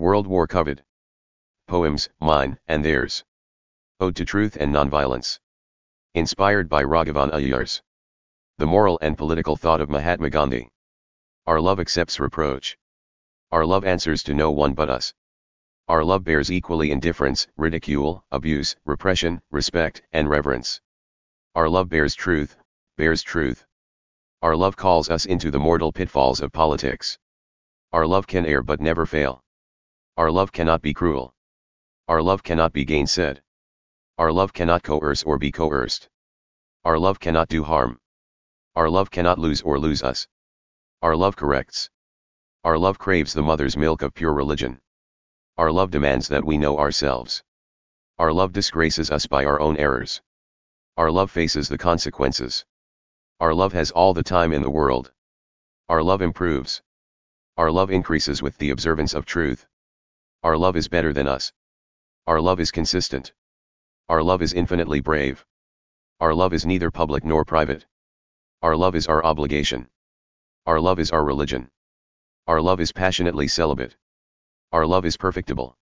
World War Covered. Poems, Mine and Theirs. Ode to Truth and Nonviolence. Inspired by Raghavan Iyer's. The moral and political thought of Mahatma Gandhi. Our love accepts reproach. Our love answers to no one but us. Our love bears equally indifference, ridicule, abuse, repression, respect, and reverence. Our love bears truth, bears truth. Our love calls us into the mortal pitfalls of politics. Our love can err but never fail. Our love cannot be cruel. Our love cannot be gainsaid. Our love cannot coerce or be coerced. Our love cannot do harm. Our love cannot lose or lose us. Our love corrects. Our love craves the mother's milk of pure religion. Our love demands that we know ourselves. Our love disgraces us by our own errors. Our love faces the consequences. Our love has all the time in the world. Our love improves. Our love increases with the observance of truth. Our love is better than us. Our love is consistent. Our love is infinitely brave. Our love is neither public nor private. Our love is our obligation. Our love is our religion. Our love is passionately celibate. Our love is perfectible.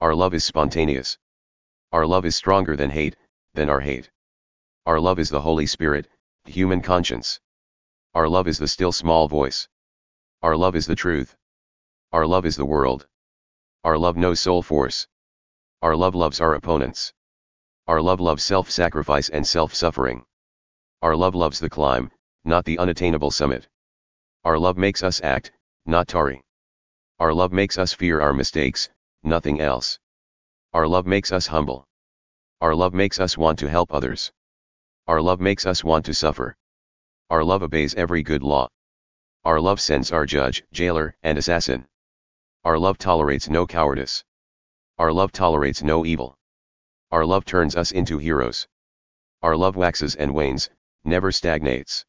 Our love is spontaneous. Our love is stronger than hate, than our hate. Our love is the Holy Spirit, human conscience. Our love is the still small voice. Our love is the truth. Our love is the world. Our love knows soul force. Our love loves our opponents. Our love loves self-sacrifice and self-suffering. Our love loves the climb, not the unattainable summit. Our love makes us act, not tarry. Our love makes us fear our mistakes, nothing else. Our love makes us humble. Our love makes us want to help others. Our love makes us want to suffer. Our love obeys every good law. Our love sends our judge, jailer, and assassin. Our love tolerates no cowardice. Our love tolerates no evil. Our love turns us into heroes. Our love waxes and wanes, never stagnates.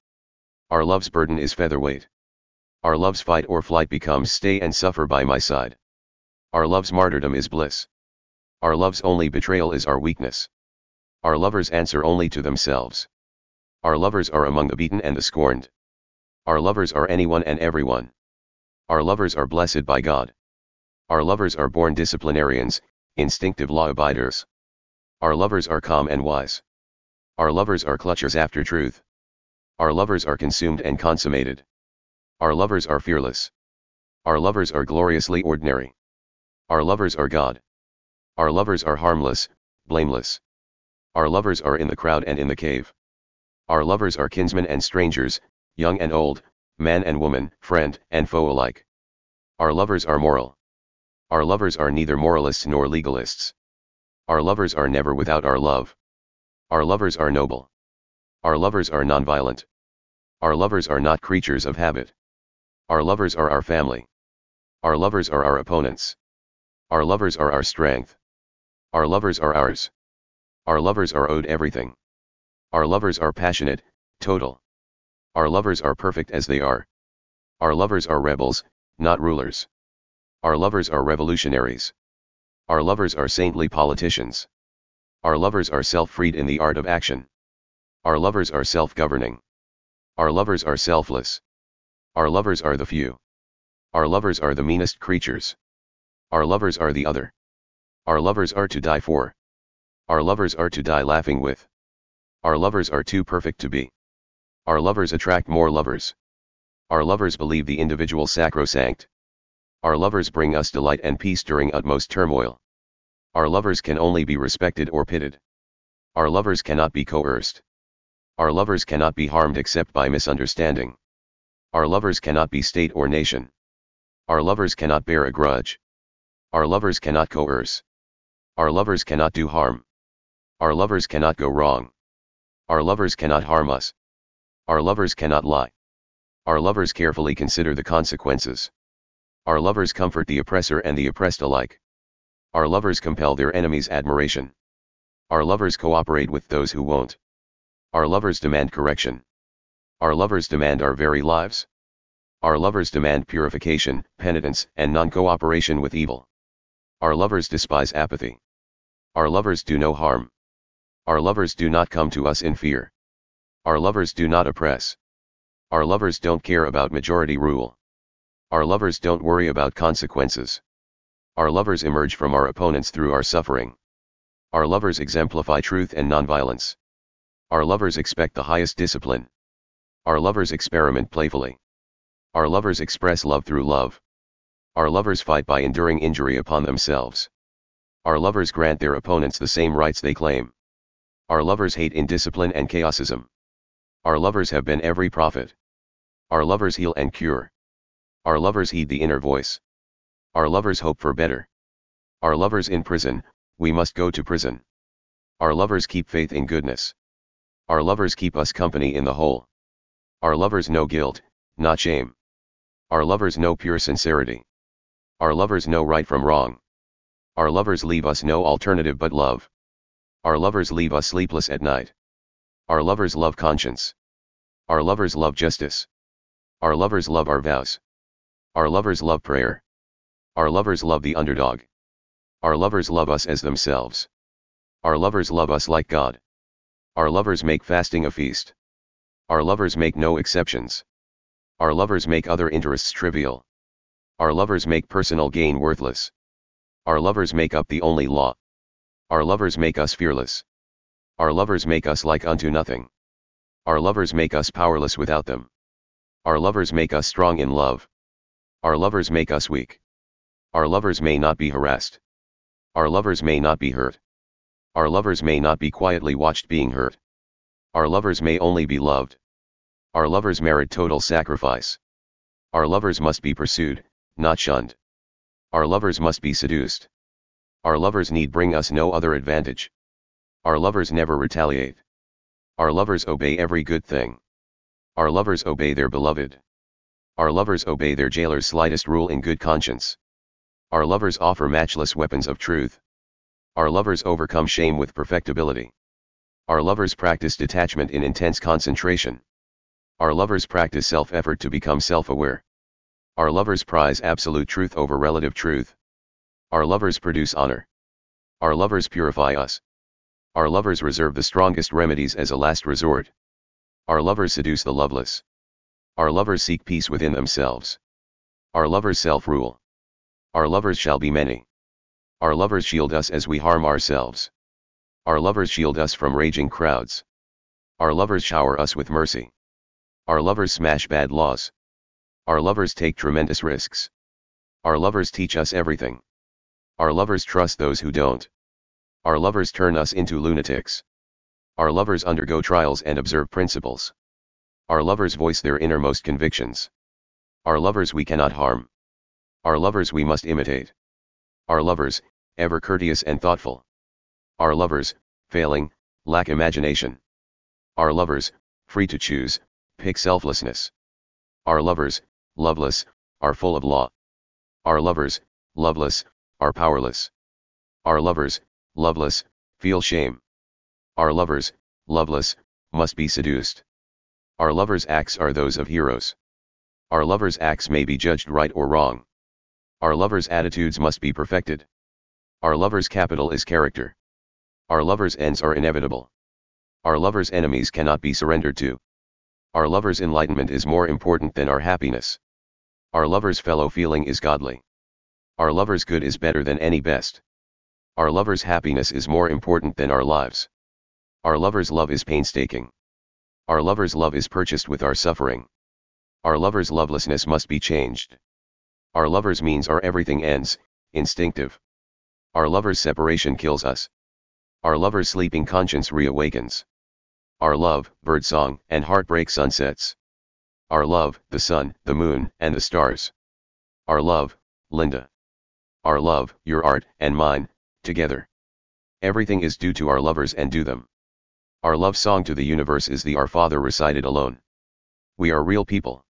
Our love's burden is featherweight. Our love's fight or flight becomes stay and suffer by my side. Our love's martyrdom is bliss. Our love's only betrayal is our weakness. Our lovers answer only to themselves. Our lovers are among the beaten and the scorned. Our lovers are anyone and everyone. Our lovers are blessed by God. Our lovers are born disciplinarians, instinctive law abiders. Our lovers are calm and wise. Our lovers are clutchers after truth. Our lovers are consumed and consummated. Our lovers are fearless. Our lovers are gloriously ordinary. Our lovers are God. Our lovers are harmless, blameless. Our lovers are in the crowd and in the cave. Our lovers are kinsmen and strangers, young and old, man and woman, friend and foe alike. Our lovers are moral. Our lovers are neither moralists nor legalists. Our lovers are never without our love. Our lovers are noble. Our lovers are nonviolent. Our lovers are not creatures of habit. Our lovers are our family. Our lovers are our opponents. Our lovers are our strength. Our lovers are ours. Our lovers are owed everything. Our lovers are passionate, total. Our lovers are perfect as they are. Our lovers are rebels, not rulers. Our lovers are revolutionaries. Our lovers are saintly politicians. Our lovers are self-freed in the art of action. Our lovers are self-governing. Our lovers are selfless. Our lovers are the few. Our lovers are the meanest creatures. Our lovers are the other. Our lovers are to die for. Our lovers are to die laughing with. Our lovers are too perfect to be. Our lovers attract more lovers. Our lovers believe the individual sacrosanct. Our lovers bring us delight and peace during utmost turmoil. Our lovers can only be respected or pitied. Our lovers cannot be coerced. Our lovers cannot be harmed except by misunderstanding. Our lovers cannot be state or nation. Our lovers cannot bear a grudge. Our lovers cannot coerce. Our lovers cannot do harm. Our lovers cannot go wrong. Our lovers cannot harm us. Our lovers cannot lie. Our lovers carefully consider the consequences. Our lovers comfort the oppressor and the oppressed alike. Our lovers compel their enemies' admiration. Our lovers cooperate with those who won't. Our lovers demand correction. Our lovers demand our very lives. Our lovers demand purification, penitence, and non-cooperation with evil. Our lovers despise apathy. Our lovers do no harm. Our lovers do not come to us in fear. Our lovers do not oppress. Our lovers don't care about majority rule. Our lovers don't worry about consequences. Our lovers emerge from our opponents through our suffering. Our lovers exemplify truth and nonviolence. Our lovers expect the highest discipline. Our lovers experiment playfully. Our lovers express love through love. Our lovers fight by enduring injury upon themselves. Our lovers grant their opponents the same rights they claim. Our lovers hate indiscipline and chaosism. Our lovers have been every prophet. Our lovers heal and cure. Our lovers heed the inner voice. Our lovers hope for better. Our lovers in prison, we must go to prison. Our lovers keep faith in goodness. Our lovers keep us company in the whole. Our lovers know guilt, not shame. Our lovers know pure sincerity. Our lovers know right from wrong. Our lovers leave us no alternative but love. Our lovers leave us sleepless at night. Our lovers love conscience. Our lovers love justice. Our lovers love our vows. Our lovers love prayer. Our lovers love the underdog. Our lovers love us as themselves. Our lovers love us like God. Our lovers make fasting a feast. Our lovers make no exceptions. Our lovers make other interests trivial. Our lovers make personal gain worthless. Our lovers make up the only law. Our lovers make us fearless. Our lovers make us like unto nothing. Our lovers make us powerless without them. Our lovers make us strong in love. Our lovers make us weak. Our lovers may not be harassed. Our lovers may not be hurt. Our lovers may not be quietly watched being hurt. Our lovers may only be loved. Our lovers merit total sacrifice. Our lovers must be pursued, not shunned. Our lovers must be seduced. Our lovers need bring us no other advantage. Our lovers never retaliate. Our lovers obey every good thing. Our lovers obey their beloved. Our lovers obey their jailer's slightest rule in good conscience. Our lovers offer matchless weapons of truth. Our lovers overcome shame with perfectibility. Our lovers practice detachment in intense concentration. Our lovers practice self-effort to become self-aware. Our lovers prize absolute truth over relative truth. Our lovers produce honor. Our lovers purify us. Our lovers reserve the strongest remedies as a last resort. Our lovers seduce the loveless. Our lovers seek peace within themselves. Our lovers self-rule. Our lovers shall be many. Our lovers shield us as we harm ourselves. Our lovers shield us from raging crowds. Our lovers shower us with mercy. Our lovers smash bad laws. Our lovers take tremendous risks. Our lovers teach us everything. Our lovers trust those who don't. Our lovers turn us into lunatics. Our lovers undergo trials and observe principles. Our lovers voice their innermost convictions. Our lovers we cannot harm. Our lovers we must imitate. Our lovers, ever courteous and thoughtful. Our lovers, failing, lack imagination. Our lovers, free to choose, pick selflessness. Our lovers, loveless, are full of law. Our lovers, loveless, are powerless. Our lovers, loveless, feel shame. Our lovers, loveless, must be seduced. Our lovers' acts are those of heroes. Our lovers' acts may be judged right or wrong. Our lovers' attitudes must be perfected. Our lovers' capital is character. Our lovers' ends are inevitable. Our lovers' enemies cannot be surrendered to. Our lover's enlightenment is more important than our happiness. Our lover's fellow feeling is godly. Our lover's good is better than any best. Our lover's happiness is more important than our lives. Our lover's love is painstaking. Our lover's love is purchased with our suffering. Our lover's lovelessness must be changed. Our lover's means are everything ends, instinctive. Our lover's separation kills us. Our lover's sleeping conscience reawakens our love, birdsong, and heartbreak sunsets. Our love, the sun, the moon, and the stars. Our love, Linda. Our love, your art, and mine, together. Everything is due to our lovers and do them. Our love song to the universe is the Our Father recited alone. We are real people.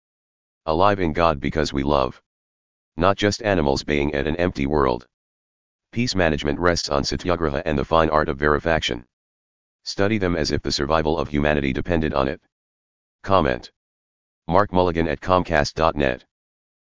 Alive in God because we love. Not just animals baying at an empty world. Peace management rests on satyagraha and the fine art of verifaction. Study them as if the survival of humanity depended on it. Comment. Mark Mulligan at Comcast.net